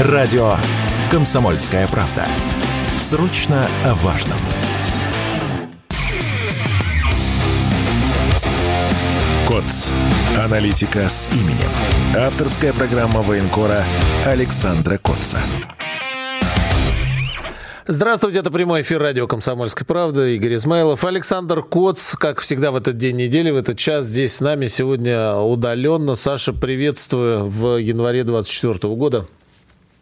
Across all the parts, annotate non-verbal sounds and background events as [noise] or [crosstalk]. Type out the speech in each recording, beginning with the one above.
Радио «Комсомольская правда». Срочно о важном. КОЦ. Аналитика с именем. Авторская программа военкора Александра Котца. Здравствуйте, это прямой эфир радио «Комсомольская правда». Игорь Измайлов, Александр Коц, как всегда в этот день недели, в этот час здесь с нами сегодня удаленно. Саша, приветствую в январе 2024 года.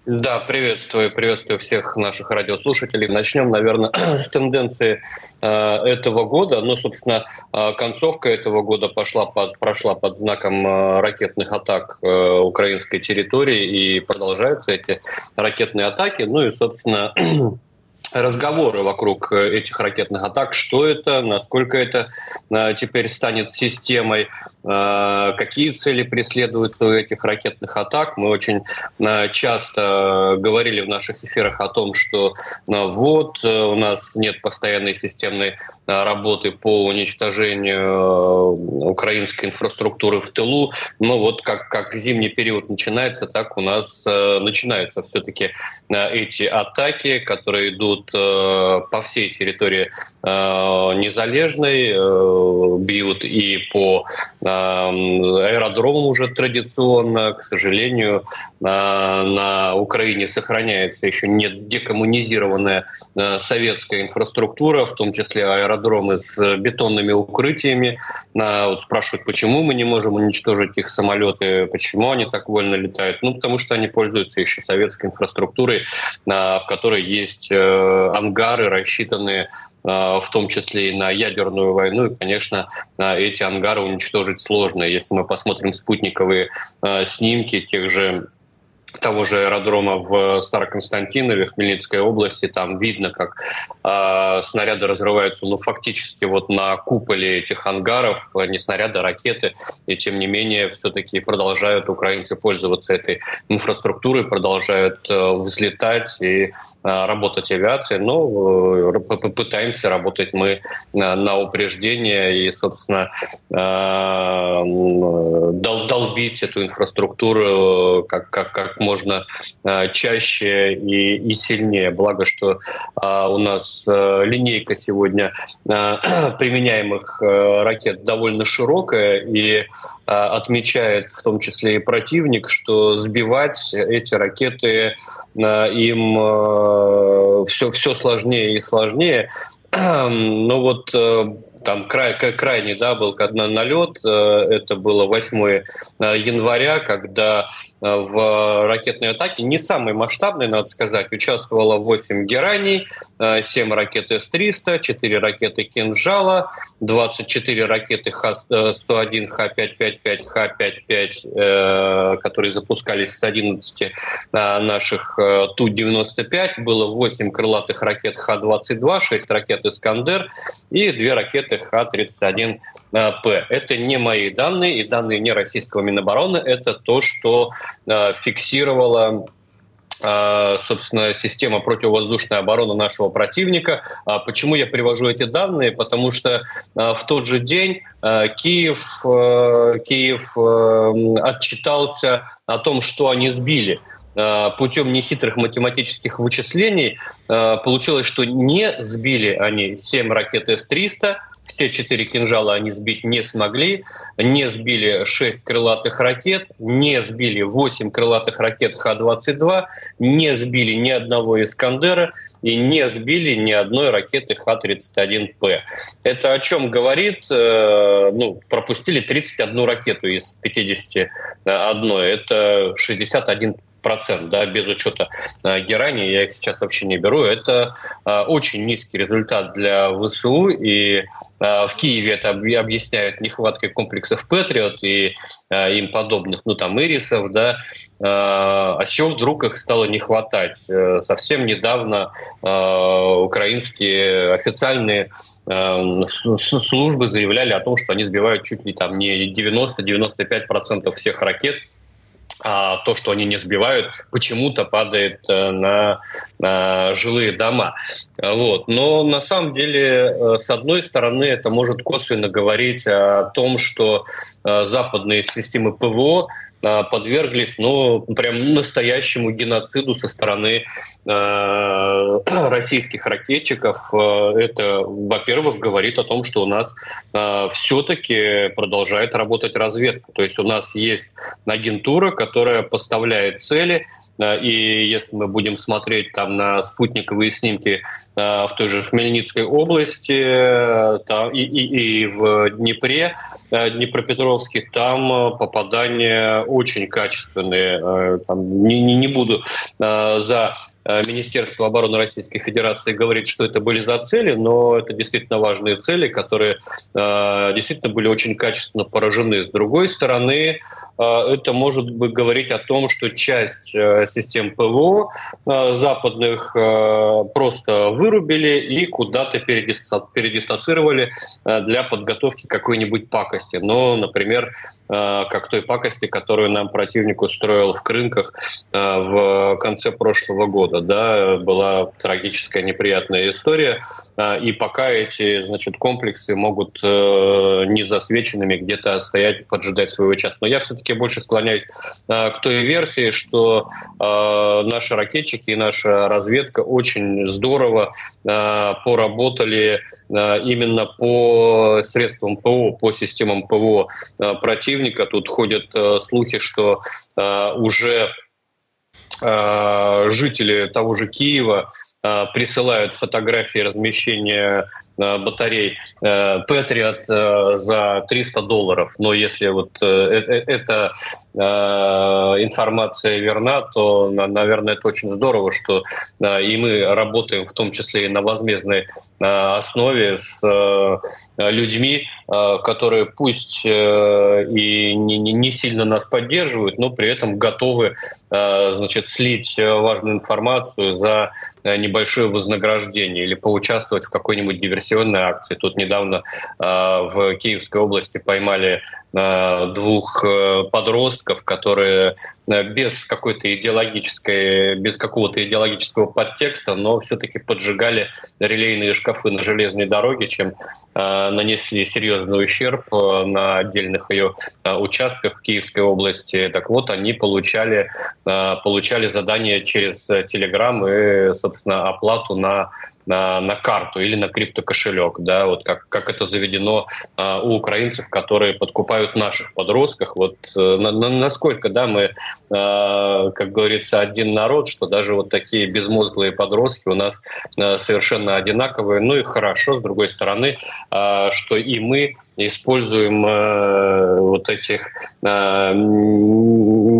Да, приветствую, приветствую всех наших радиослушателей. Начнем, наверное, [clears throat] с тенденции э, этого года. Ну, собственно, э, концовка этого года пошла под, прошла под знаком э, ракетных атак э, украинской территории, и продолжаются эти ракетные атаки. Ну и, собственно, [clears throat] разговоры вокруг э, этих ракетных атак, что это, насколько это э, теперь станет системой, э, какие цели преследуются у этих ракетных атак. Мы очень часто говорили в наших эфирах о том, что вот у нас нет постоянной системной работы по уничтожению украинской инфраструктуры в тылу. Но вот как, как зимний период начинается, так у нас начинаются все-таки эти атаки, которые идут бьют э, по всей территории э, Незалежной, э, бьют и по аэродрому уже традиционно. К сожалению, на Украине сохраняется еще не декоммунизированная советская инфраструктура, в том числе аэродромы с бетонными укрытиями. Вот спрашивают, почему мы не можем уничтожить их самолеты, почему они так вольно летают. Ну, потому что они пользуются еще советской инфраструктурой, в которой есть Э, ангары, рассчитанные э, в том числе и на ядерную войну. И, конечно, э, эти ангары уничтожить сложно. Если мы посмотрим спутниковые снимки тех же того же аэродрома в Староконстантинове, Хмельницкой области, там видно, как э, снаряды разрываются, ну, фактически вот на куполе этих ангаров, не снаряды, а ракеты, и тем не менее все-таки продолжают украинцы пользоваться этой инфраструктурой, продолжают э, взлетать и э, работать авиацией, но э, попытаемся работать мы на, на упреждение и, собственно, э, дол долбить эту инфраструктуру как, как, как можно э, чаще и, и сильнее. Благо, что а, у нас э, линейка сегодня э, [clears throat] применяемых ракет довольно широкая и отмечает в том числе и противник, что сбивать эти ракеты им все, все сложнее и сложнее. [clears throat] Ну вот там край, крайний да, был налет, э, это было 8 э, января, когда э, в ракетной атаке, не самой масштабной, надо сказать, участвовало 8 «Гераний», 7 ракет С-300, 4 ракеты «Кинжала», 24 ракеты Х-101, Х-555, Х-55, которые запускались с 11 наших Ту-95, было 8 крылатых ракет Х-22, 6 ракет «Искандер» и 2 ракеты ТХ-31П. Это не мои данные и данные не российского Минобороны, это то, что э, фиксировала э, собственно, система противовоздушной обороны нашего противника. А почему я привожу эти данные? Потому что э, в тот же день Киев, Киев отчитался о том, что они сбили путем нехитрых математических вычислений получилось, что не сбили они 7 ракет С-300, в те четыре кинжала они сбить не смогли, не сбили шесть крылатых ракет, не сбили восемь крылатых ракет Х-22, не сбили ни одного «Искандера» и не сбили ни одной ракеты Х-31П. Это о чем говорит? Э, ну, пропустили 31 ракету из 51. Это 61 процент, да, без учета э, герани, я их сейчас вообще не беру, это э, очень низкий результат для ВСУ, и э, в Киеве это объясняют нехваткой комплексов Патриот и им подобных, ну там Ирисов, да, а с чего вдруг их стало не хватать? Совсем недавно украинские официальные службы заявляли о том, что они сбивают чуть ли там не 90-95% всех ракет, а то, что они не сбивают, почему-то падает э, на, на жилые дома. Вот. Но на самом деле, э, с одной стороны, это может косвенно говорить о том, что э, западные системы ПВО подверглись, ну, прям настоящему геноциду со стороны [clears throat] российских ракетчиков. Это, во-первых, говорит о том, что у нас все-таки продолжает работать разведка. То есть у нас есть агентура, которая поставляет цели, и если мы будем смотреть там на спутниковые снимки в той же Хмельницкой области там, и, и, и в Днепре, Днепропетровске, там попадания очень качественные. Там, не, не буду за Министерство обороны Российской Федерации говорит, что это были за цели, но это действительно важные цели, которые действительно были очень качественно поражены. С другой стороны, это может быть говорить о том, что часть систем ПВО западных просто вырубили и куда-то передислоцировали для подготовки какой-нибудь пакости. Но, например, как той пакости, которую нам противник устроил в Крынках в конце прошлого года. Да, была трагическая, неприятная история. И пока эти значит, комплексы могут незасвеченными где-то стоять, поджидать своего часа. Но я все-таки больше склоняюсь к той версии, что наши ракетчики и наша разведка очень здорово поработали именно по средствам ПО, по системам ПВО противника. Тут ходят слухи, что уже жители того же Киева присылают фотографии размещения Э, батарей Patriot э, за 300 долларов. Но если вот э, эта информация верна, то, наверное, это очень здорово, что и мы работаем в том числе и на возмездной основе с людьми, которые пусть и не сильно нас поддерживают, но при этом готовы значит, слить важную информацию за небольшое вознаграждение или поучаствовать в какой-нибудь диверсии диверсионной акции. Тут недавно а, в Киевской области поймали а, двух э, подростков, которые э, без какой-то идеологической, без какого-то идеологического подтекста, но все-таки поджигали релейные шкафы на железной дороге, чем а, нанесли серьезный ущерб э, на отдельных ее участках в Киевской области. Так вот, они получали, получали задание через Телеграм и, собственно, оплату на на, на карту или на криптокошелек, да, вот как, как это заведено а, у украинцев, которые подкупают наших подростков. Вот э, на, на, насколько, да, мы, а, как говорится, один народ, что даже вот такие безмозглые подростки у нас а, совершенно одинаковые. Ну и хорошо, с другой стороны, а, что и мы используем а, вот этих а,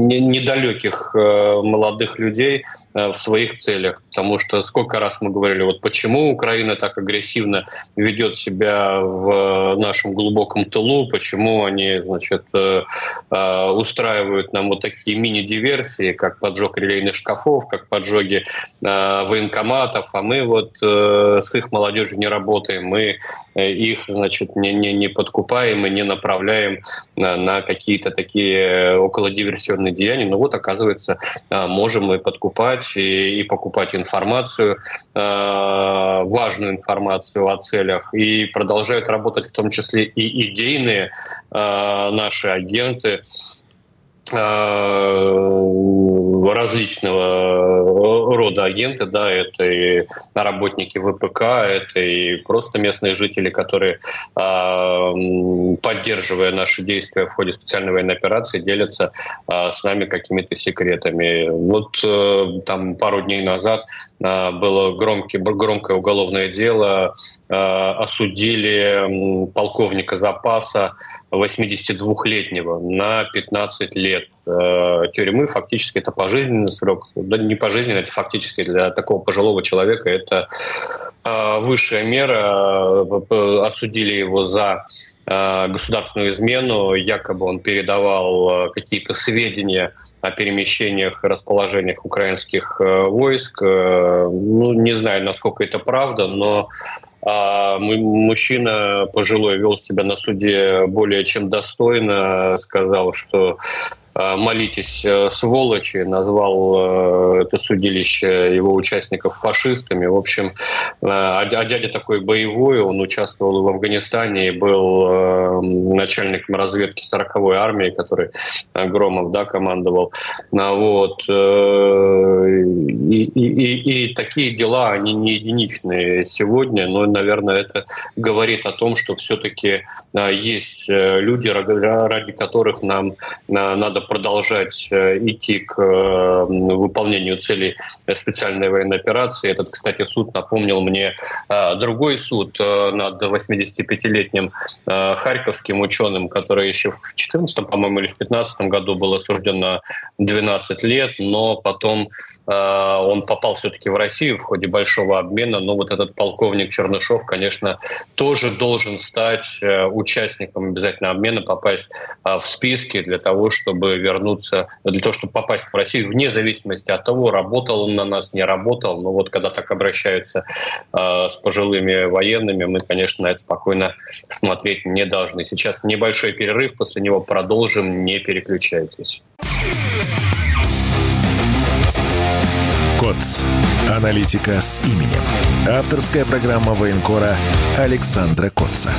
недалеких а, молодых людей а, в своих целях, потому что сколько раз мы говорили, вот почему Украина так агрессивно ведет себя в нашем глубоком тылу, почему они, значит, э, э, устраивают нам вот такие мини-диверсии, как поджог релейных шкафов, как поджоги э, военкоматов, а мы вот с их молодежью не работаем, мы их, значит, не, не, не подкупаем и не направляем на, на какие-то такие околодиверсионные деяния. Но вот, оказывается, можем мы подкупать и, и покупать информацию, Э, важную информацию о целях и продолжают работать в том числе и идейные э, наши агенты различного рода агенты, да, это и работники ВПК, это и просто местные жители, которые, поддерживая наши действия в ходе специальной военной операции, делятся с нами какими-то секретами. Вот там пару дней назад было громкий, громкое уголовное дело, осудили полковника запаса 82-летнего на 15 лет а, тюрьмы. Фактически это пожизненный срок. Да не пожизненный, это фактически для такого пожилого человека это высшая мера. Осудили его за государственную измену. Якобы он передавал какие-то сведения о перемещениях расположениях украинских э, войск. Э, ну, не знаю, насколько это правда, но а мужчина пожилой вел себя на суде более чем достойно, сказал, что молитесь, э, сволочи, назвал э, это судилище его участников фашистами. В общем, а дядя такой боевой, он участвовал в Афганистане и был начальником разведки 40-й армии, который Громов да, командовал. А вот. И, и, и, и такие дела, они не единичные сегодня, но, наверное, это говорит о том, что все-таки есть люди, ради которых нам надо продолжать э, идти к э, выполнению целей специальной военной операции. Этот, кстати, суд напомнил мне э, другой суд над 85-летним харьковским ученым, который еще в 14 по-моему, или в 15 году был осужден на 12 лет, но потом он попал все-таки в Россию в ходе большого обмена. Но вот этот полковник Чернышов, конечно, тоже должен стать участником обязательно обмена, попасть в списки для того, чтобы вернуться, для того, чтобы попасть в Россию, вне зависимости от того, работал он на нас, не работал. Но вот когда так обращаются э, с пожилыми военными, мы, конечно, на это спокойно смотреть не должны. Сейчас небольшой перерыв, после него продолжим, не переключайтесь. КОЦ. Аналитика с именем. Авторская программа военкора Александра Котца.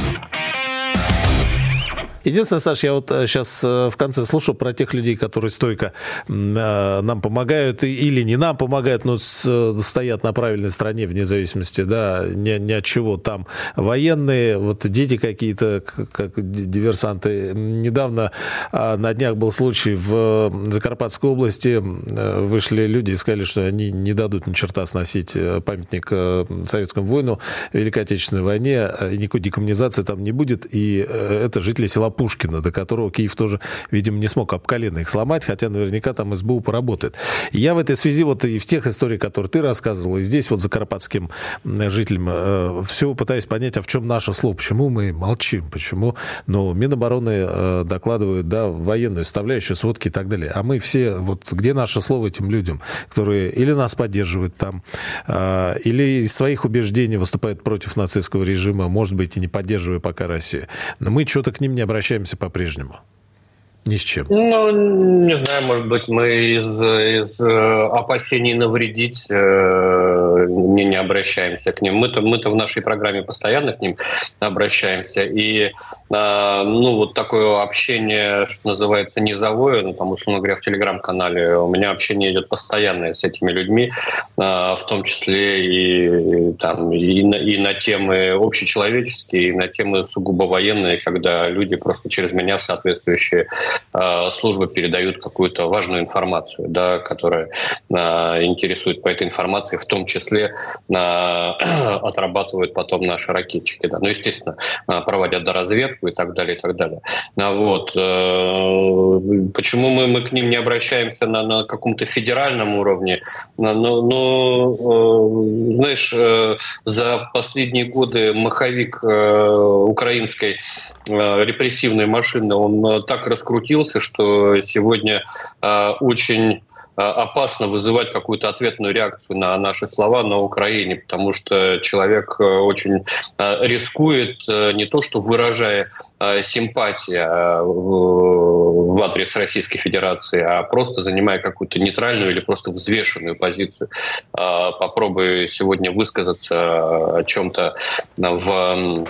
Единственное, Саш, я вот сейчас э, э, в конце слушал про тех людей, которые стойко э, нам помогают или не нам помогают, но стоят на правильной стороне вне зависимости, да, ни, ни от чего. Там военные, вот дети какие-то, как диверсанты. Недавно а, на днях был случай в Закарпатской области. Вышли люди и сказали, что они не дадут ни черта сносить памятник советскому воину Великой Отечественной войне, никакой декоммунизации там не будет. И это жители села Пушкина, до которого Киев тоже, видимо, не смог об колено их сломать, хотя наверняка там СБУ поработает. я в этой связи вот и в тех историях, которые ты рассказывал, и здесь вот за карпатским жителям э, все пытаюсь понять, а в чем наше слово, почему мы молчим, почему, ну, Минобороны э, докладывают, да, военную составляющую, сводки и так далее, а мы все, вот где наше слово этим людям, которые или нас поддерживают там, э, или из своих убеждений выступают против нацистского режима, может быть, и не поддерживая пока Россию. Но мы что-то к ним не обращаемся обращаемся по-прежнему? Ни с чем. Ну, не знаю, может быть, мы из, из э, опасений навредить э, не, не обращаемся к ним. Мы-то, мы-то в нашей программе постоянно к ним обращаемся. И, э, ну, вот такое общение, что называется, низовое, ну, там, условно говоря, в Телеграм-канале, у меня общение идет постоянное с этими людьми, э, в том числе и, там, и, на, и на темы общечеловеческие, и на темы сугубо военные, когда люди просто через меня в соответствующие службы передают какую-то важную информацию, да, которая э, интересует по этой информации, в том числе э, [clears throat] отрабатывают потом наши ракетчики. Да. Ну, естественно, проводят доразведку и так далее, и так далее. А вот. Почему мы, мы к ним не обращаемся на, на каком-то федеральном уровне? Ну, ну, знаешь, за последние годы маховик украинской репрессивной машины, он так раскрутился, крутился, что сегодня э, очень а, опасно вызывать какую-то ответную реакцию на наши слова на Украине, потому что человек э, очень э, рискует не то, что выражая симпатия в адрес Российской Федерации, а просто занимая какую-то нейтральную или просто взвешенную позицию. Попробуй сегодня высказаться о чем-то в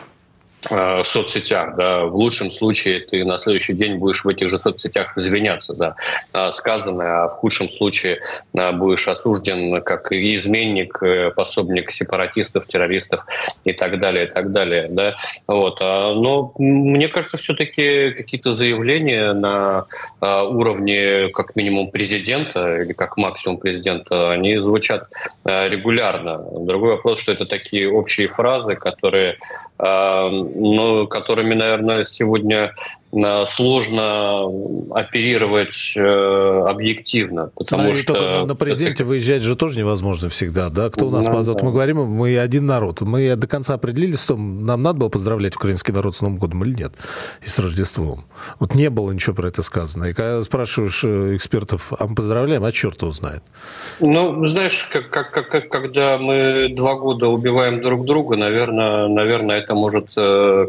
Э, соцсетях. Да. В лучшем случае ты на следующий день будешь в этих же соцсетях извиняться за э, сказанное, а в худшем случае э, будешь осужден как изменник, пособник сепаратистов, террористов и так далее, и так далее. Да. Вот. А, но мне кажется, все-таки какие-то заявления на уровне как минимум президента или как максимум президента, они звучат регулярно. Другой вопрос, что это такие общие фразы, которые но которыми, наверное, сегодня Э, сложно оперировать э, объективно, потому ну, что... На президенте выезжать же тоже невозможно всегда, да? Кто у нас ну? Да. Мы говорим, мы один народ. Мы до конца определились в том, нам надо было поздравлять украинский народ с Новым годом или нет? И с Рождеством. Вот не было ничего про это сказано. И когда спрашиваешь э, экспертов, а мы поздравляем, а черт его знает. Ну, знаешь, как, как, как, когда мы два года убиваем друг друга, наверное, наверное это может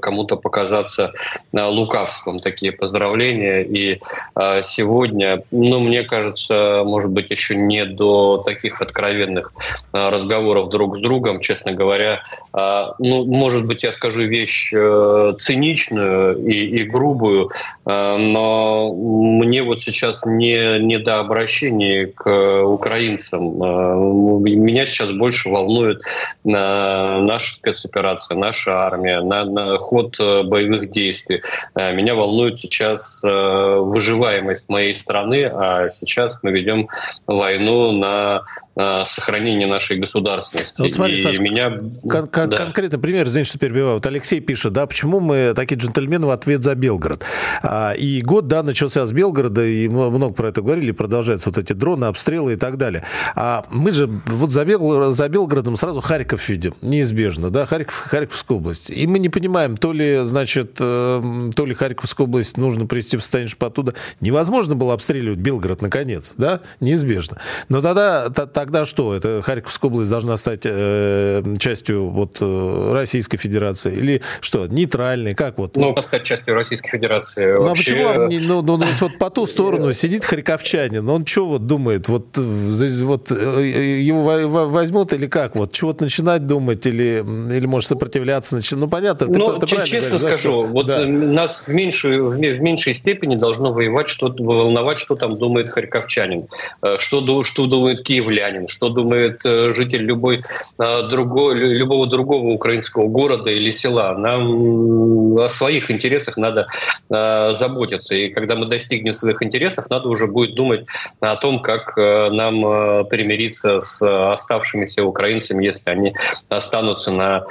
кому-то показаться лукавством вам такие поздравления. И э, сегодня, ну, мне кажется, может быть, еще не до таких откровенных э, разговоров друг с другом, честно говоря. Э, ну, может быть, я скажу вещь э, циничную и, и грубую, э, но мне вот сейчас не, не до обращения к украинцам. Э, меня сейчас больше волнует э, наша спецоперация, наша армия, на, на ход э, боевых действий. Э, меня волнует сейчас э, выживаемость моей страны, а сейчас мы ведем войну на э, сохранение нашей государственности. Вот смотри, и Саша, меня... кон- кон- да. конкретный пример, извините, что перебиваю. Вот Алексей пишет, да, почему мы такие джентльмены в ответ за Белгород. А, и год, да, начался с Белгорода, и много про это говорили, продолжаются вот эти дроны, обстрелы и так далее. А мы же вот за, Бел, за Белгородом сразу Харьков видим, неизбежно, да, Харьков, Харьковская область. И мы не понимаем, то ли, значит, э, то ли Харьковская область нужно привести в состояние, чтобы оттуда невозможно было обстреливать Белгород, наконец, да, неизбежно. Но тогда, тогда что? Это Харьковская область должна стать э, частью вот э, Российской Федерации или что? Нейтральной? Как вот? Ну, стать частью Российской Федерации. Ну, вообще... а почему? Ну, ну, ну, вот по ту [laughs] сторону сидит харьковчанин, он что вот думает? Вот, вот э, его возьмут или как? Вот чего-то начинать думать или, или может сопротивляться? Ну, понятно. Ну, ты честно говоришь, скажу, вот да. нас в меньшую в меньшей степени должно воевать, что волновать, что там думает харьковчанин, э, что, что думает киевлянин, что думает э, житель любой, э, другой, любого другого украинского города или села. Нам о своих интересах надо заботиться. И когда мы достигнем своих интересов, надо уже будет думать о том, как нам примириться с оставшимися украинцами, если они останутся на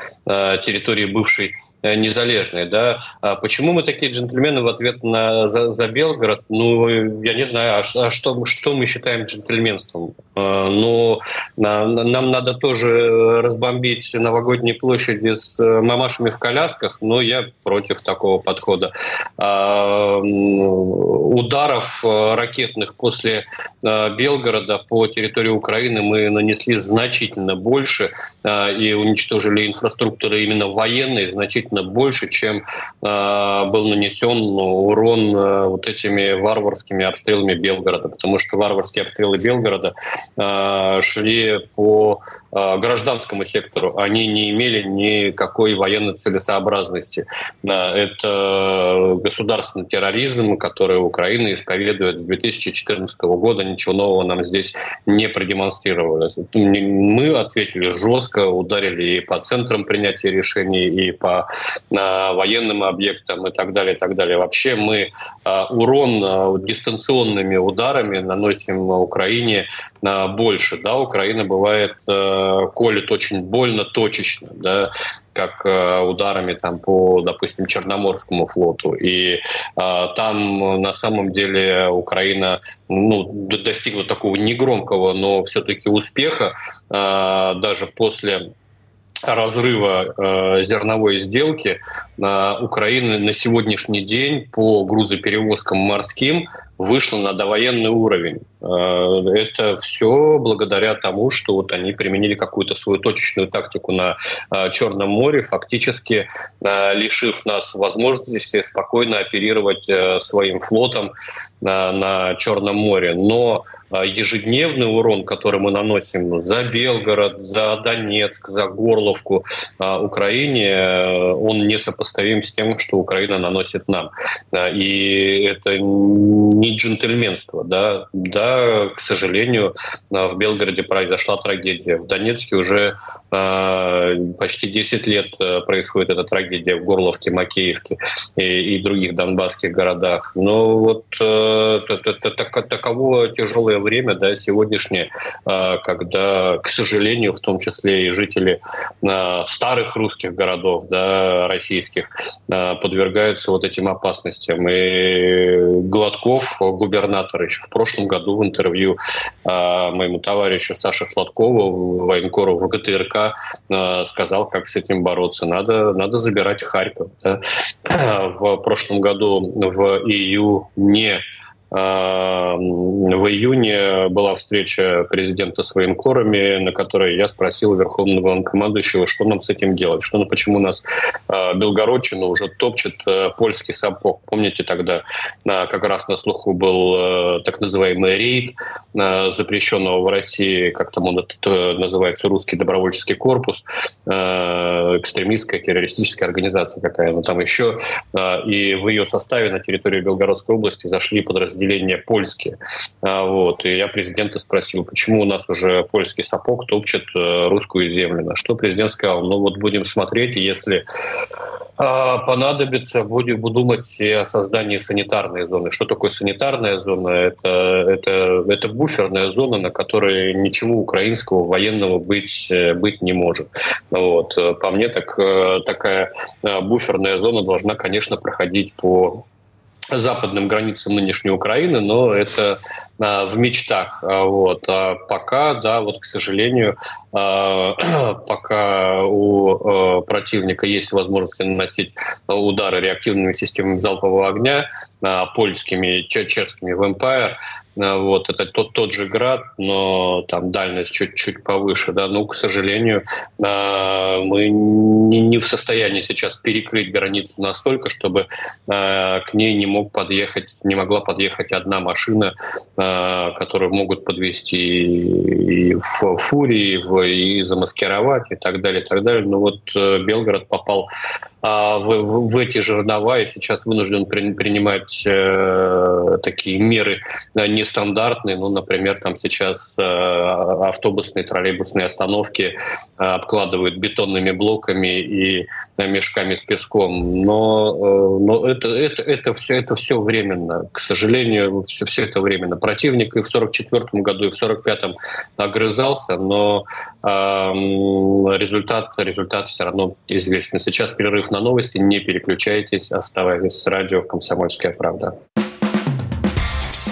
территории бывшей Э, незалежной. Да? А почему мы такие джентльмены в ответ на, за, за Белгород? Ну, я не знаю, а, а что, что мы считаем джентльменством? А, ну, на, нам надо тоже разбомбить новогодние площади с э, мамашами в колясках, но я против такого подхода. А, ударов ракетных после Белгорода по территории Украины мы нанесли значительно больше и уничтожили инфраструктуру именно военной значительно значительно больше, чем э, был нанесен ну, урон э, вот этими варварскими обстрелами Белгорода, потому что варварские обстрелы Белгорода э, шли по э, гражданскому сектору, они не имели никакой военной целесообразности. Да, это государственный терроризм, который Украина исповедует с 2014 года, ничего нового нам здесь не продемонстрировали. Мы ответили жестко, ударили и по центрам принятия решений, и по военным объектам и так далее, и так далее. Вообще мы а, урон а, дистанционными ударами наносим Украине больше. Да, Украина бывает колет очень больно, точечно, да, как ударами там по, допустим, Черноморскому флоту. И там на самом деле Украина ну, достигла такого негромкого, но все-таки успеха даже после разрыва э, зерновой сделки э, Украина на сегодняшний день по грузоперевозкам морским вышла на довоенный уровень. Э, это все благодаря тому, что вот они применили какую-то свою точечную тактику на э, Черном море, фактически лишив нас возможности спокойно оперировать своим флотом на Черном море. Но ежедневный урон, который мы наносим за Белгород, за Донецк, за Горловку а, Украине, э, он несопоставим с тем, что Украина наносит нам. И это не джентльменство. Да, да к сожалению, в Белгороде произошла трагедия. В Донецке уже а, почти 10 лет э, происходит эта трагедия в Горловке, Макеевке и, и других донбасских городах. Но вот э, таково тяжелое время, да, сегодняшнее, когда, к сожалению, в том числе и жители старых русских городов, да, российских, подвергаются вот этим опасностям. И Гладков, губернатор, еще в прошлом году в интервью моему товарищу Саше Сладкову, военкору ВГТРК, сказал, как с этим бороться. Надо, надо забирать Харьков. Да. [clears throat] В прошлом году в июне а, в июне была встреча президента с военкорами, на которой я спросил верховного главнокомандующего, что нам с этим делать, что, ну, почему нас а, Белгородчина уже топчет а, польский сапог. Помните, тогда как раз на слуху был так называемый рейд запрещенного в России, как там он это называется, русский добровольческий корпус, экстремистская террористическая организация какая, но там еще, и в ее составе на территории Белгородской области зашли подразделения подразделения польские. А, вот. И я президента спросил, почему у нас уже польский сапог топчет э, русскую землю. На что президент сказал, ну вот будем смотреть, если а, понадобится, будем думать о создании санитарной зоны. Что такое санитарная зона? Это, это, это буферная зона, на которой ничего украинского военного быть, э, быть не может. Вот. По мне, так, э, такая буферная зона должна, конечно, проходить по западным границам нынешней Украины, но это а, в мечтах. А, вот. А пока, да, вот, к сожалению, а, [clears throat] пока у а, противника есть возможность наносить удары реактивными системами залпового огня, польскими, чешскими в Empire, вот, это тот, тот же град, но там дальность чуть-чуть повыше, да, но, к сожалению, а, мы не, не в состоянии сейчас перекрыть границу настолько, чтобы а, к ней не мог подъехать, не могла подъехать одна машина, которую могут подвести и в фурии, и замаскировать, и так далее, и так далее. Но вот э, Белгород попал в, в, в эти жернова и сейчас вынужден при, принимать э, такие меры не нестандартные. Ну, например, там сейчас э, автобусные, троллейбусные остановки э, обкладывают бетонными блоками и э, мешками с песком. Но, но это, это, это, все, это все временно. К сожалению, все, все это временно. Противник и в 1944 году, и в 1945 огрызался, но э, результат, результат все равно известен. Сейчас перерыв на новости. Не переключайтесь, оставайтесь с радио «Комсомольская правда».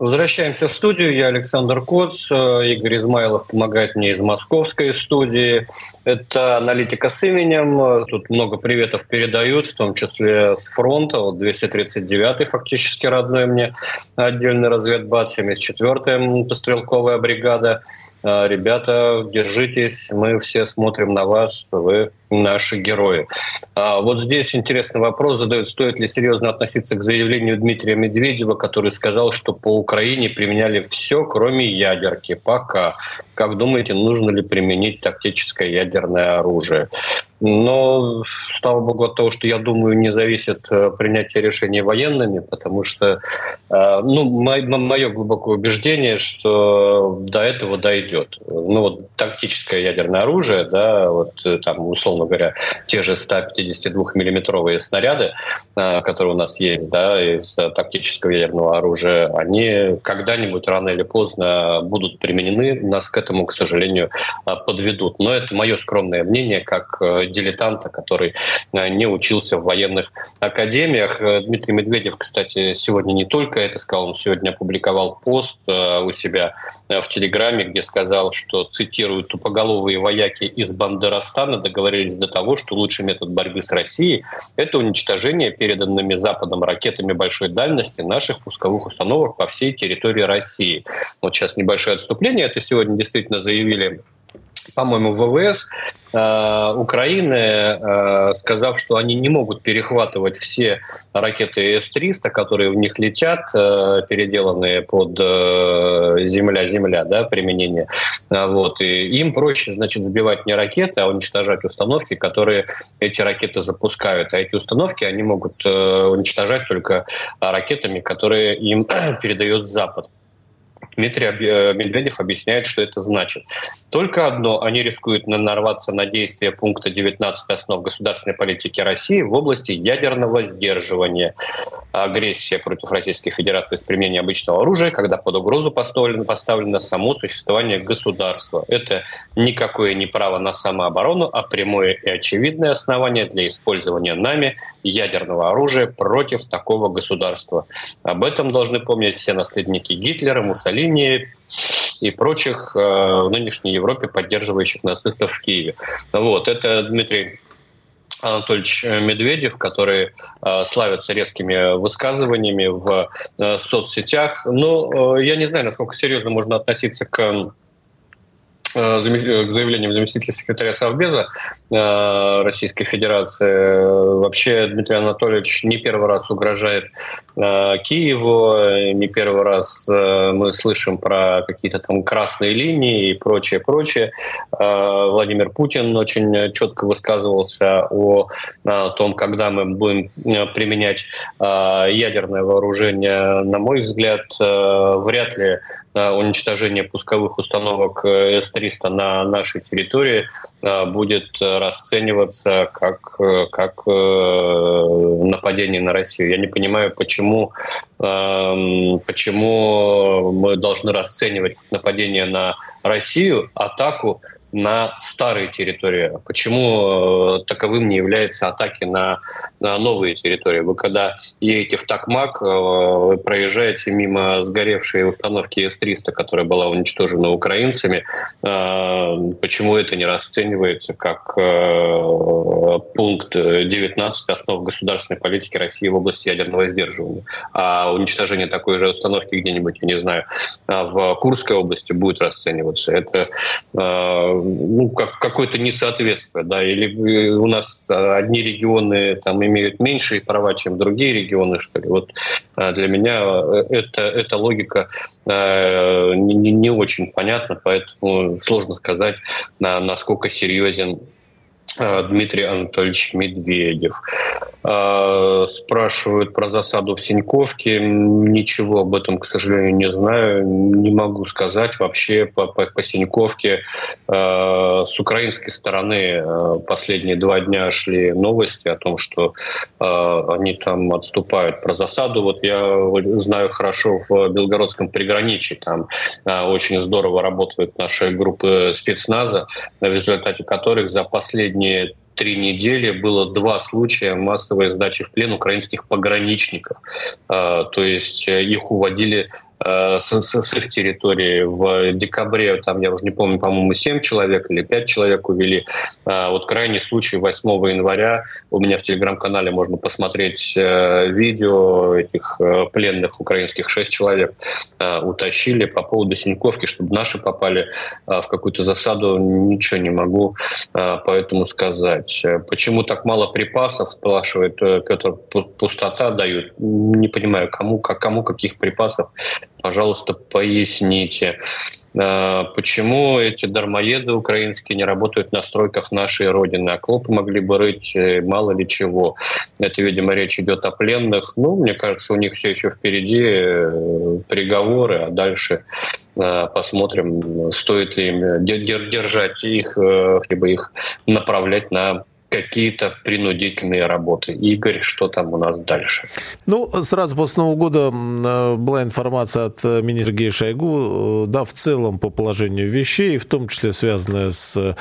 Возвращаемся в студию. Я Александр Коц. Игорь Измайлов помогает мне из московской студии. Это аналитика с именем. Тут много приветов передают, в том числе с фронта. Вот 239-й фактически родной мне отдельный разведбат, 74-я мотострелковая бригада. А, ребята, держитесь, мы все смотрим на вас, вы наши герои. А вот здесь интересный вопрос задают, стоит ли серьезно относиться к заявлению Дмитрия Медведева, который сказал, что по Украине применяли все, кроме ядерки. Пока. Как думаете, нужно ли применить тактическое ядерное оружие? Но, слава богу, от того, что я думаю, не зависит э, принятие решений военными, потому что, э, ну, мое глубокое убеждение, что до этого дойдет. Ну, вот тактическое ядерное оружие, да, вот э, там, условно говоря, те же 152-миллиметровые снаряды, которые у нас есть, да, из тактического ядерного оружия, они когда-нибудь рано или поздно будут применены, нас к этому, к сожалению, подведут. Но это мое скромное мнение, как дилетанта, который э, не учился в военных академиях. Э, Дмитрий Медведев, кстати, сегодня не только это сказал, он сегодня опубликовал пост э, у себя в Телеграме, где сказал, что, цитирую, «тупоголовые вояки из Бандерастана договорились до того, что лучший метод борьбы с Россией – это уничтожение переданными Западом ракетами большой дальности наших пусковых установок по всей территории России». Вот сейчас небольшое отступление. Это сегодня действительно заявили по-моему, ВВС э, Украины, э, сказав, что они не могут перехватывать все ракеты С-300, которые в них летят, э, переделанные под земля-земля, да, применение. Вот. И им проще, значит, сбивать не ракеты, а уничтожать установки, которые эти ракеты запускают. А эти установки они могут уничтожать только ракетами, которые им [clears throat] передает Запад. Дмитрий э, Медведев объясняет, что это значит. Только одно, они рискуют нарваться на действия пункта 19 основ государственной политики России в области ядерного сдерживания. Агрессия против Российской Федерации с применением обычного оружия, когда под угрозу поставлено, поставлено само существование государства. Это никакое не право на самооборону, а прямое и очевидное основание для использования нами ядерного оружия против такого государства. Об этом должны помнить все наследники Гитлера, Муссолини, Муссолини и прочих э, в нынешней Европе поддерживающих нацистов в Киеве. Вот, это Дмитрий Анатольевич Медведев, который э, славится резкими высказываниями в э, соцсетях. Ну, э, я не знаю, насколько серьезно можно относиться к Э, э, к заявлениям заместителя секретаря Совбеза э, Российской Федерации. Вообще Дмитрий Анатольевич не первый раз угрожает Киеву, не первый раз мы слышим про какие-то там красные линии и прочее, прочее. Владимир Путин очень четко высказывался о, том, когда мы будем применять ядерное вооружение. На мой взгляд, вряд ли уничтожение пусковых установок С-300 на нашей территории будет расцениваться как, как нападение на Россию. Я не понимаю, почему, почему мы должны расценивать нападение на Россию, атаку на старые территории. Почему э, таковым не является атаки на, на новые территории? Вы когда едете в Такмак, э, вы проезжаете мимо сгоревшей установки С-300, которая была уничтожена украинцами. Э, почему это не расценивается как пункт 19 основ государственной политики России в области ядерного сдерживания? А уничтожение такой же установки где-нибудь, я не знаю, в Курской области будет расцениваться. Это ну, как, какое-то несоответствие, да, или у нас одни регионы там имеют меньшие права, чем другие регионы, что ли. Вот а, для меня э, это, эта логика э, не, не очень понятна, поэтому сложно сказать, насколько серьезен Э, Дмитрий Анатольевич Медведев. Э, спрашивают про засаду в Синьковке. Ничего об этом, к сожалению, не знаю. Не могу сказать. Вообще по, по, по Синьковке э, с украинской стороны последние два дня шли новости о том, что они там отступают про засаду. Вот я знаю хорошо в Белгородском приграничье. Там очень здорово работают наши группы спецназа, в результате которых за последние последние три недели было два случая массовой сдачи в плен украинских пограничников. А, то есть э, их уводили с, с, с их территории. В декабре, там, я уже не помню, по-моему, 7 человек или 5 человек увели. А вот крайний случай 8 января. У меня в телеграм-канале можно посмотреть э, видео этих э, пленных украинских 6 человек утащили по поводу Синьковки, чтобы наши попали в какую-то засаду. Ничего не могу поэтому сказать. Почему так мало припасов, спрашивает Петр, пустота дают. Не понимаю, кому, кому каких припасов Пожалуйста, поясните, а, почему эти дармоеды украинские не работают на стройках нашей Родины? Окопы могли бы рыть э, мало ли чего. Это, видимо, речь идет о пленных. Ну, мне кажется, у них все еще впереди э, приговоры, а дальше э, посмотрим, стоит ли им держать их, либо их направлять на какие-то принудительные работы. Игорь, что там у нас дальше? Ну, сразу после Нового года э, была информация от э, министра Сергея Шойгу, э, да, в целом по положению вещей, в том числе связанная с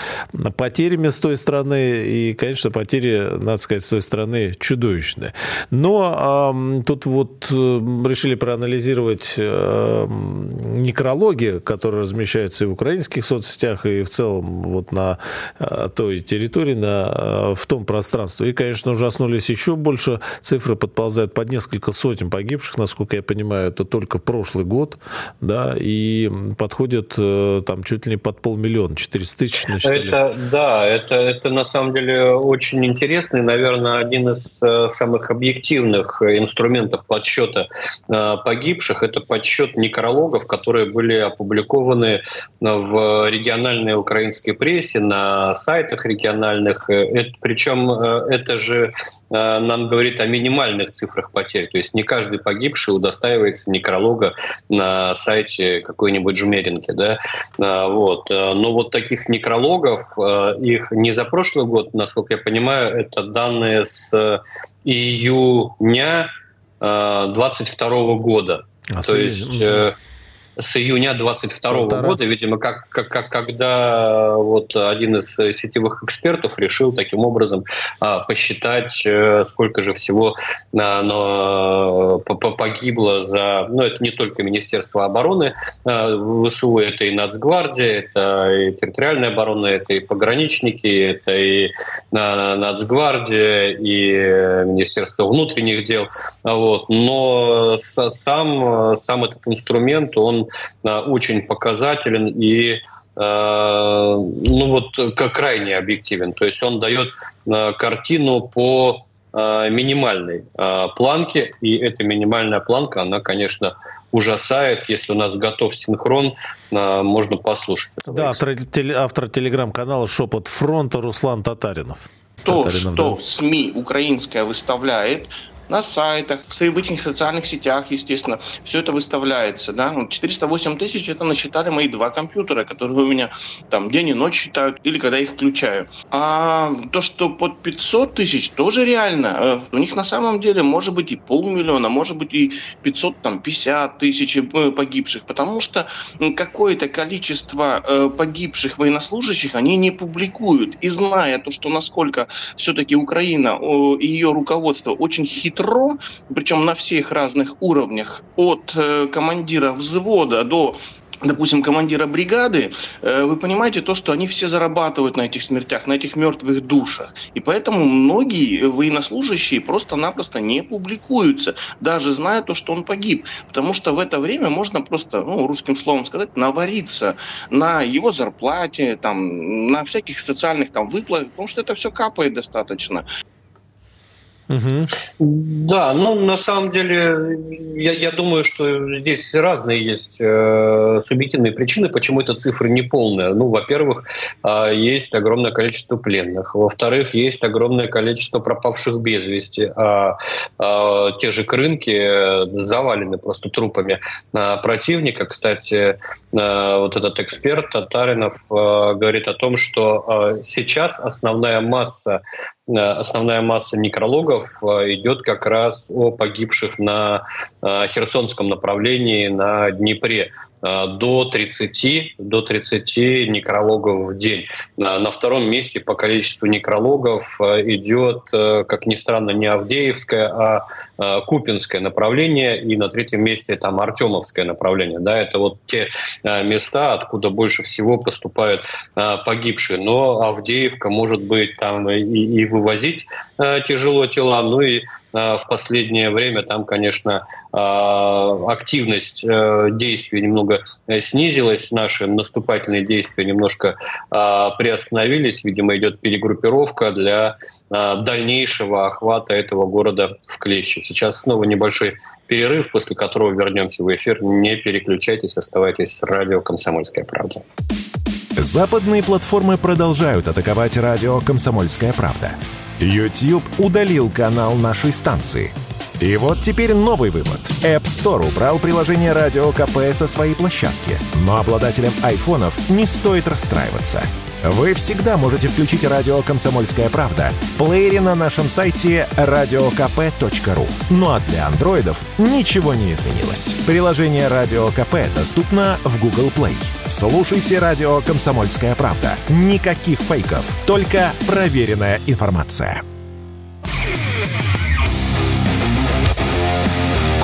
потерями с той стороны, и, конечно, потери, надо сказать, с той стороны чудовищные. Но э, тут вот решили проанализировать э, некрологи, которые размещаются и в украинских соцсетях, и в целом вот на э, той территории, на в том пространстве. И, конечно, ужаснулись еще больше. Цифры подползают под несколько сотен погибших, насколько я понимаю, это только прошлый год, да, и подходит э, там чуть ли не под полмиллиона, 400 тысяч насчитали. Это, да, это, это на самом деле очень интересный, наверное, один из э, самых объективных инструментов подсчета погибших. Это подсчет некрологов, которые были опубликованы в региональной украинской прессе, на сайтах региональных. Это, причем это же нам говорит о минимальных цифрах потерь. То есть не каждый погибший удостаивается некролога на сайте какой-нибудь жмеринки. Да? А, вот. Но вот таких некрологов, их не за прошлый год, насколько я понимаю, это данные с июня 22 а, года. А То есть с июня 22 года, видимо, как, как, как когда вот один из сетевых экспертов решил таким образом а, посчитать, э, сколько же всего а, но, погибло за, ну это не только Министерство обороны а, ВСУ, это и Нацгвардия, это и территориальная оборона, это и пограничники, это и а, Нацгвардия, и Министерство внутренних дел, вот. но сам, сам этот инструмент, он очень показателен и э, ну вот как крайне объективен. То есть он дает э, картину по э, минимальной планке, и эта минимальная планка, она, конечно, ужасает. Если у нас готов синхрон, можно послушать. Да, автор, автор телеграм-канала «Шепот фронта» Руслан Татаринов. То, Татаринов, что да. СМИ украинская выставляет, на сайтах, в этих социальных сетях, естественно, все это выставляется, да. 408 тысяч это насчитали мои два компьютера, которые у меня там день и ночь считают, или когда я их включаю. А то, что под 500 тысяч, тоже реально. Э, у них на самом деле может быть и полмиллиона, может быть и 500, там, 50 тысяч э, погибших, потому что какое-то количество э, погибших военнослужащих они не публикуют. И зная то, что насколько все-таки Украина и ее руководство очень хитро хитро, причем на всех разных уровнях, от э, командира взвода до допустим, командира бригады, э, вы понимаете то, что они все зарабатывают на этих смертях, на этих мертвых душах. И поэтому многие военнослужащие просто-напросто не публикуются, даже зная то, что он погиб. Потому что в это время можно просто, ну, русским словом сказать, навариться на его зарплате, там, на всяких социальных там выплатах, потому что это все капает достаточно. Угу. Да, ну на самом деле я, я думаю, что здесь разные есть э, субъективные причины, почему эта цифра не полная. Ну, во-первых, э, есть огромное количество пленных, во-вторых, есть огромное количество пропавших без вести, а э, те же крынки завалены просто трупами э, противника. Кстати, э, вот этот эксперт Татаринов э, говорит о том, что э, сейчас основная масса Э, основная масса некрологов э, идет как раз о погибших на э, Херсонском направлении на Днепре. До 30, до 30 некрологов в день. На втором месте по количеству некрологов идет, как ни странно, не Авдеевское, а Купинское направление. И на третьем месте там Артемовское направление. Да, это вот те места, откуда больше всего поступают погибшие. Но Авдеевка может быть там и, и в вывозить э, тяжело тела. Ну и э, в последнее время там, конечно, э, активность действий немного снизилась, наши наступательные действия немножко приостановились. Видимо, идет перегруппировка для дальнейшего охвата этого города в клещи. Сейчас снова небольшой перерыв, после которого вернемся в эфир. Не переключайтесь, оставайтесь с радио «Комсомольская правда». Западные платформы продолжают атаковать радио «Комсомольская правда». YouTube удалил канал нашей станции. И вот теперь новый вывод. App Store убрал приложение «Радио КП» со своей площадки. Но обладателям айфонов не стоит расстраиваться – вы всегда можете включить радио «Комсомольская правда» в плеере на нашем сайте radiokp.ru. Ну а для андроидов ничего не изменилось. Приложение «Радио КП» доступно в Google Play. Слушайте радио «Комсомольская правда». Никаких фейков, только проверенная информация.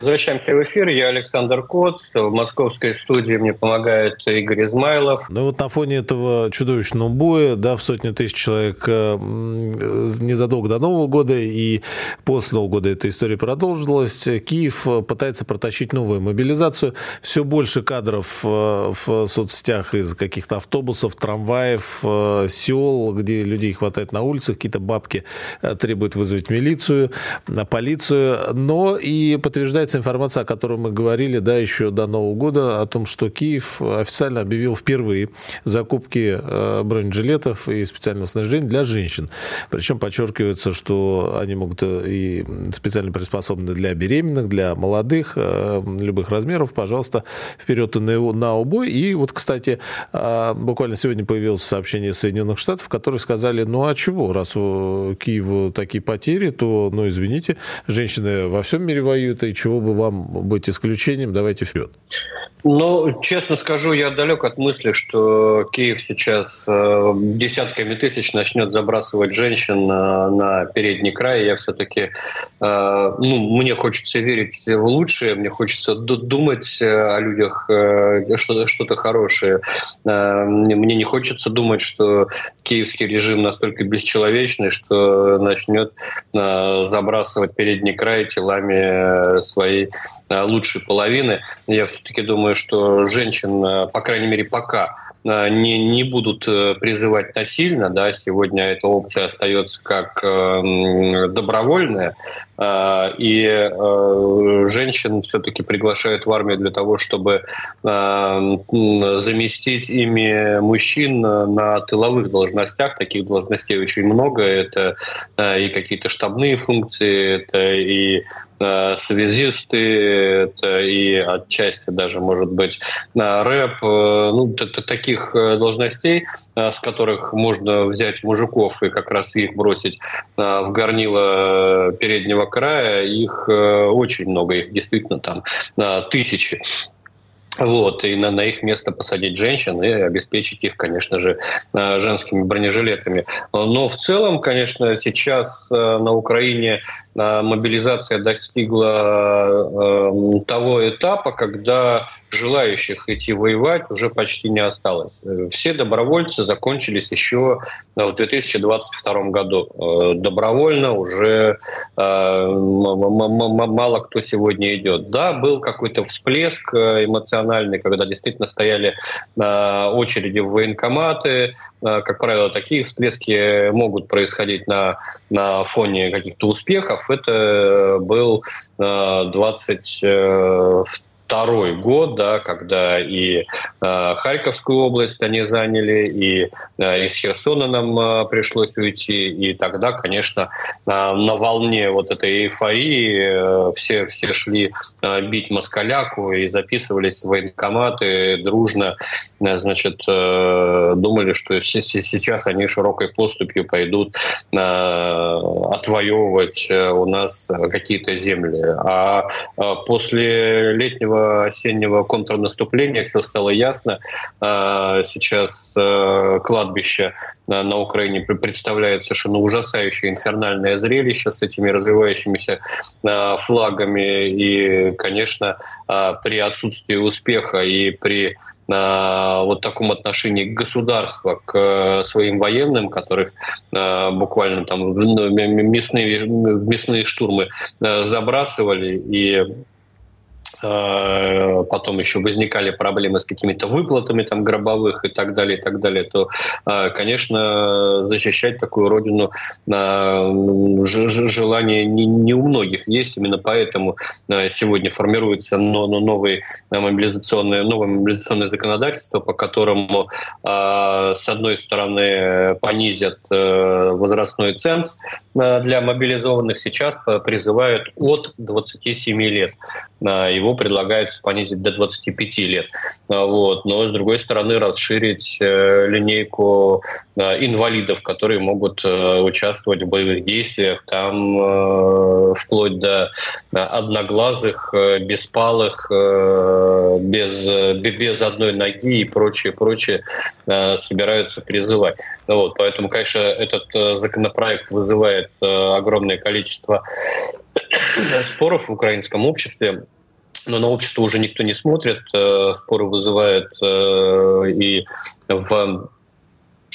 Возвращаемся в эфир. Я Александр Коц. В московской студии мне помогает Игорь Измайлов. Ну вот на фоне этого чудовищного боя, да, в сотни тысяч человек э, незадолго до Нового года и после Нового года эта история продолжилась. Киев пытается протащить новую мобилизацию. Все больше кадров э, в соцсетях из каких-то автобусов, трамваев, э, сел, где людей хватает на улицах, какие-то бабки требуют вызвать милицию, полицию. Но и подтверждает появляется информация, о которой мы говорили, да, еще до Нового года, о том, что Киев официально объявил впервые закупки э, бронежилетов и специального снаряжения для женщин. Причем подчеркивается, что они могут э, и специально приспособлены для беременных, для молодых, э, любых размеров, пожалуйста, вперед и на убой. И вот, кстати, буквально сегодня появилось сообщение Соединенных Штатов, в которых сказали, ну а чего, раз у Киева такие потери, то, ну извините, женщины во всем мире воюют, и чего бы вам быть исключением? Давайте вперед. Ну, честно скажу, я далек от мысли, что Киев сейчас э, десятками тысяч начнет забрасывать женщин на, на передний край. Я все-таки, э, ну, мне хочется верить в лучшее, мне хочется думать э, о людях э, что-то, хорошее. Э, мне не хочется думать, что киевский режим настолько бесчеловечный, что начнет э, забрасывать передний край телами своей э, лучшей половины. Я все-таки думаю, что женщин, э, по крайней мере, пока Э, не, не будут э, призывать насильно. Да, сегодня эта опция остается как э, добровольная. И женщин все-таки приглашают в армию для того, чтобы заместить ими мужчин на тыловых должностях. Таких должностей очень много. Это и какие-то штабные функции, это и связисты, это и отчасти даже, может быть, рэп. Ну, это таких э, должностей, э, с которых можно взять мужиков и как раз их бросить э, в горнило переднего края, их очень много, их действительно там тысячи. Вот, и на, на их место посадить женщин и обеспечить их, конечно же, женскими бронежилетами. Но в целом, конечно, сейчас на Украине мобилизация достигла того этапа, когда желающих идти воевать уже почти не осталось. Все добровольцы закончились еще в 2022 году. Э, добровольно уже э, мало кто сегодня идет. Да, был какой-то всплеск э, эмоциональный, когда действительно стояли очереди в военкоматы. Как правило, такие всплески могут происходить на, на фоне каких-то успехов. Это был 22 второй год, да, когда и э, Харьковскую область они заняли, и э, из Херсона нам э, пришлось уйти, и тогда, конечно, э, на волне вот этой эйфории э, все, все шли э, бить москаляку и записывались в военкоматы дружно, э, значит, э, думали, что сейчас они широкой поступью пойдут э, отвоевывать э, у нас какие-то земли. А э, после летнего осеннего контрнаступления все стало ясно. А, сейчас э, кладбище на Украине представляет совершенно ужасающее инфернальное зрелище с этими развивающимися э, флагами. И, конечно, при отсутствии успеха и при вот таком отношении государства к своим военным, которых буквально там в мясные, в мясные штурмы забрасывали и потом еще возникали проблемы с какими-то выплатами там гробовых и так далее, и так далее, то, э, конечно, защищать такую родину э, желание не у многих есть. Именно поэтому сегодня формируется новое мобилизационное, новое мобилизационное законодательство, по которому, с одной стороны, понизят возрастной ценз для мобилизованных, сейчас призывают от 27 лет. Его его предлагается понизить до 25 лет. А, вот. Но, с другой стороны, расширить э, линейку э, инвалидов, которые могут э, участвовать в боевых действиях, там вплоть до одноглазых, беспалых, без, без одной ноги и прочее, прочее собираются призывать. Вот. Поэтому, конечно, этот законопроект вызывает огромное количество [coughs] споров в украинском обществе но на общество уже никто не смотрит. Споры вызывают и в Э,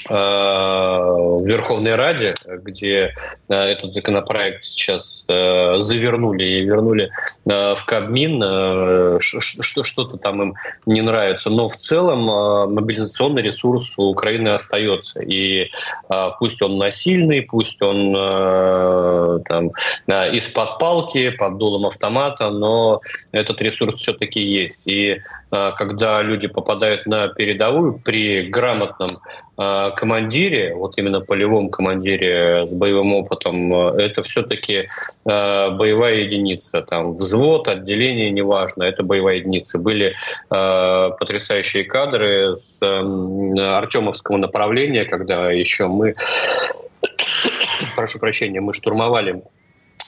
в Верховной Раде, где э, этот законопроект сейчас э, завернули и вернули в Кабмин, что-то там им не нравится. Но в целом мобилизационный ресурс у Украины остается. И пусть он насильный, пусть он там, из-под палки, под дулом автомата, но этот ресурс все-таки есть. И когда люди попадают на передовую при грамотном командире, вот именно полевом командире с боевым опытом, это все-таки э, боевая единица. Там взвод, отделение, неважно, это боевая единица. Были э, потрясающие кадры с э, Артемовского направления, когда еще мы, прошу прощения, мы штурмовали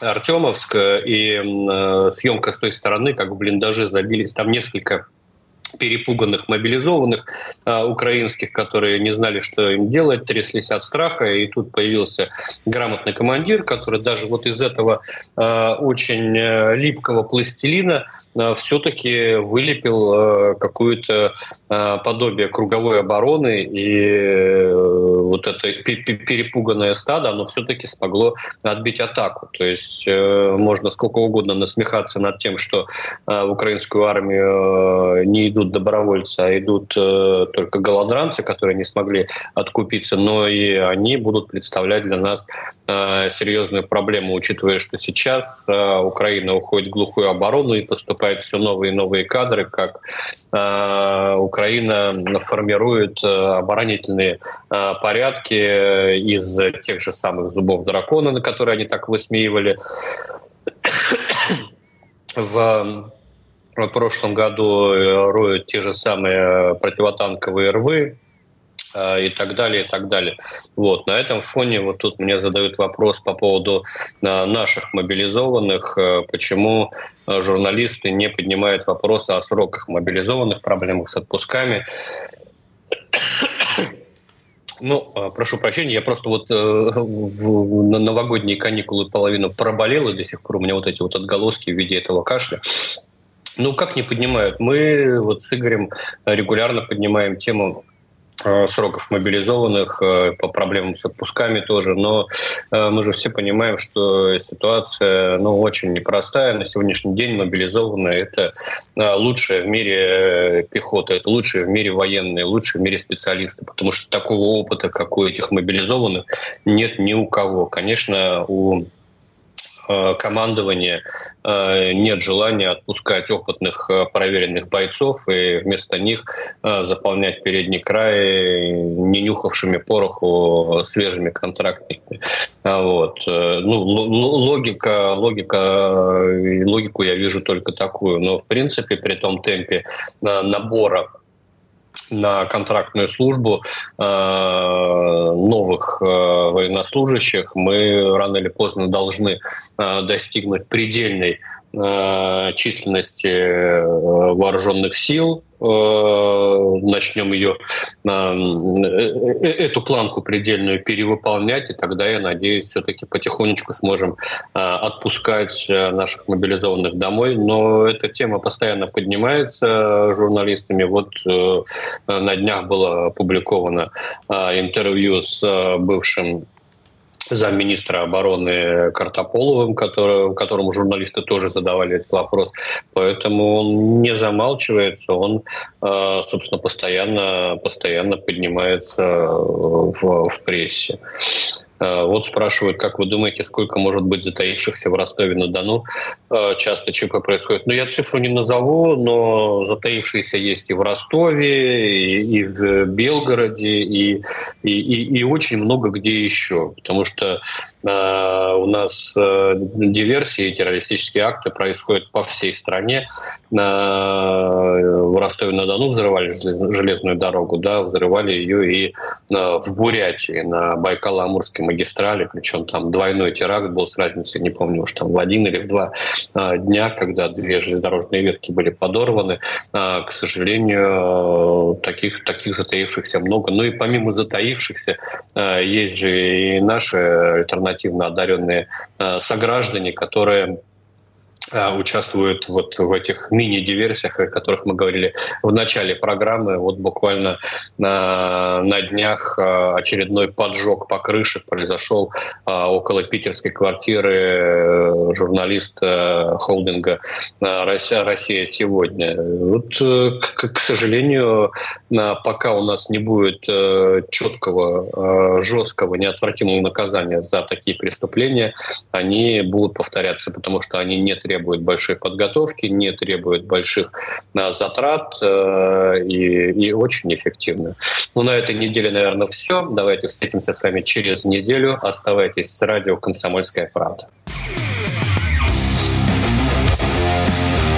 Артемовск, и э, съемка с той стороны, как в блиндаже забились, там несколько перепуганных мобилизованных э, украинских, которые не знали, что им делать, тряслись от страха, и тут появился грамотный командир, который даже вот из этого э, очень липкого пластилина э, все-таки вылепил э, какое-то э, подобие круговой обороны, и э, вот это перепуганное стадо, оно все-таки смогло отбить атаку. То есть э, можно сколько угодно насмехаться над тем, что э, в украинскую армию э, не идут идут добровольцы, а идут э, только голодранцы, которые не смогли откупиться, но и они будут представлять для нас э, серьезную проблему, учитывая, что сейчас э, Украина уходит в глухую оборону и поступают все новые и новые кадры, как э, Украина формирует э, оборонительные э, порядки из тех же самых зубов дракона, на которые они так высмеивали [coughs] в прошлом году э, роют те же самые противотанковые рвы, э, и так далее, и так далее. Вот. На этом фоне вот тут мне задают вопрос по поводу э, наших мобилизованных, почему журналисты не поднимают вопросы о сроках мобилизованных, проблемах с отпусками. [coughs] Ну, прошу прощения, я просто вот в новогодние каникулы половину проболел, и до сих пор у меня вот эти вот отголоски в виде этого кашля. Ну, как не поднимают? Мы вот с Игорем регулярно поднимаем тему э, сроков мобилизованных, э, по проблемам с отпусками тоже, но э, мы же все понимаем, что ситуация ну, очень непростая. На сегодняшний день мобилизованные – это лучшая в мире пехота, это лучшие в мире военные, лучшие в мире специалисты, потому что такого опыта, как у этих мобилизованных, нет ни у кого. Конечно, у Э, командования э, нет желания отпускать опытных э, проверенных бойцов и вместо них заполнять передний край не нюхавшими пороху свежими контрактниками. Вот. Ну, логика, логика, логику я вижу только такую. Но, в принципе, при том темпе набора на контрактную службу э, новых э, военнослужащих. Мы рано или поздно должны э, достигнуть предельной численности вооруженных сил Э, начнем ее, э, э, эту планку предельную перевыполнять, и тогда, я надеюсь, все-таки потихонечку сможем отпускать наших мобилизованных домой. Но эта тема постоянно поднимается журналистами. Вот на днях было опубликовано интервью с бывшим замминистра обороны Картополовым, который, которому журналисты тоже задавали этот вопрос. Поэтому он не замалчивается, он, э, собственно, постоянно, постоянно поднимается в, в прессе. Э, вот спрашивают, как вы думаете, сколько может быть затаившихся в Ростове-на-Дону? Э, часто ЧП происходит. Ну, я цифру не назову, но затаившиеся есть и в Ростове, и, в Белгороде, и, и, и, и очень много где еще. Потому что э, у нас э, диверсии, террористические акты происходят по всей стране. Э, в Ростове-на-Дону взрывали железную дорогу, да, взрывали ее и э, в Бурятии, на Байкало-Амурском магистрали, причем там двойной теракт был с разницей, не помню уж там в один или в два а, дня, когда две железнодорожные ветки были подорваны. К сожалению, таких, таких затаившихся много. Ну и помимо затаившихся, есть же и наши альтернативно одаренные сограждане, которые участвуют вот в этих мини-диверсиях, о которых мы говорили в начале программы. Вот буквально на, на днях а, очередной поджог по крыше произошел а, около питерской квартиры э, журналиста холдинга «Россия, Россия сегодня». Вот, э, к, сожалению, пока у нас не будет э, четкого, жесткого, неотвратимого наказания за такие преступления, они будут повторяться, потому что они не требуют требует большой подготовки, не требует больших затрат э, и, и очень эффективно. Ну, на этой неделе, наверное, все. Давайте встретимся с вами через неделю. Оставайтесь с радио «Комсомольская правда».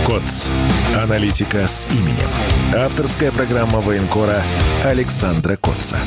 КОЦ. Аналитика с именем. Авторская программа военкора Александра Котца.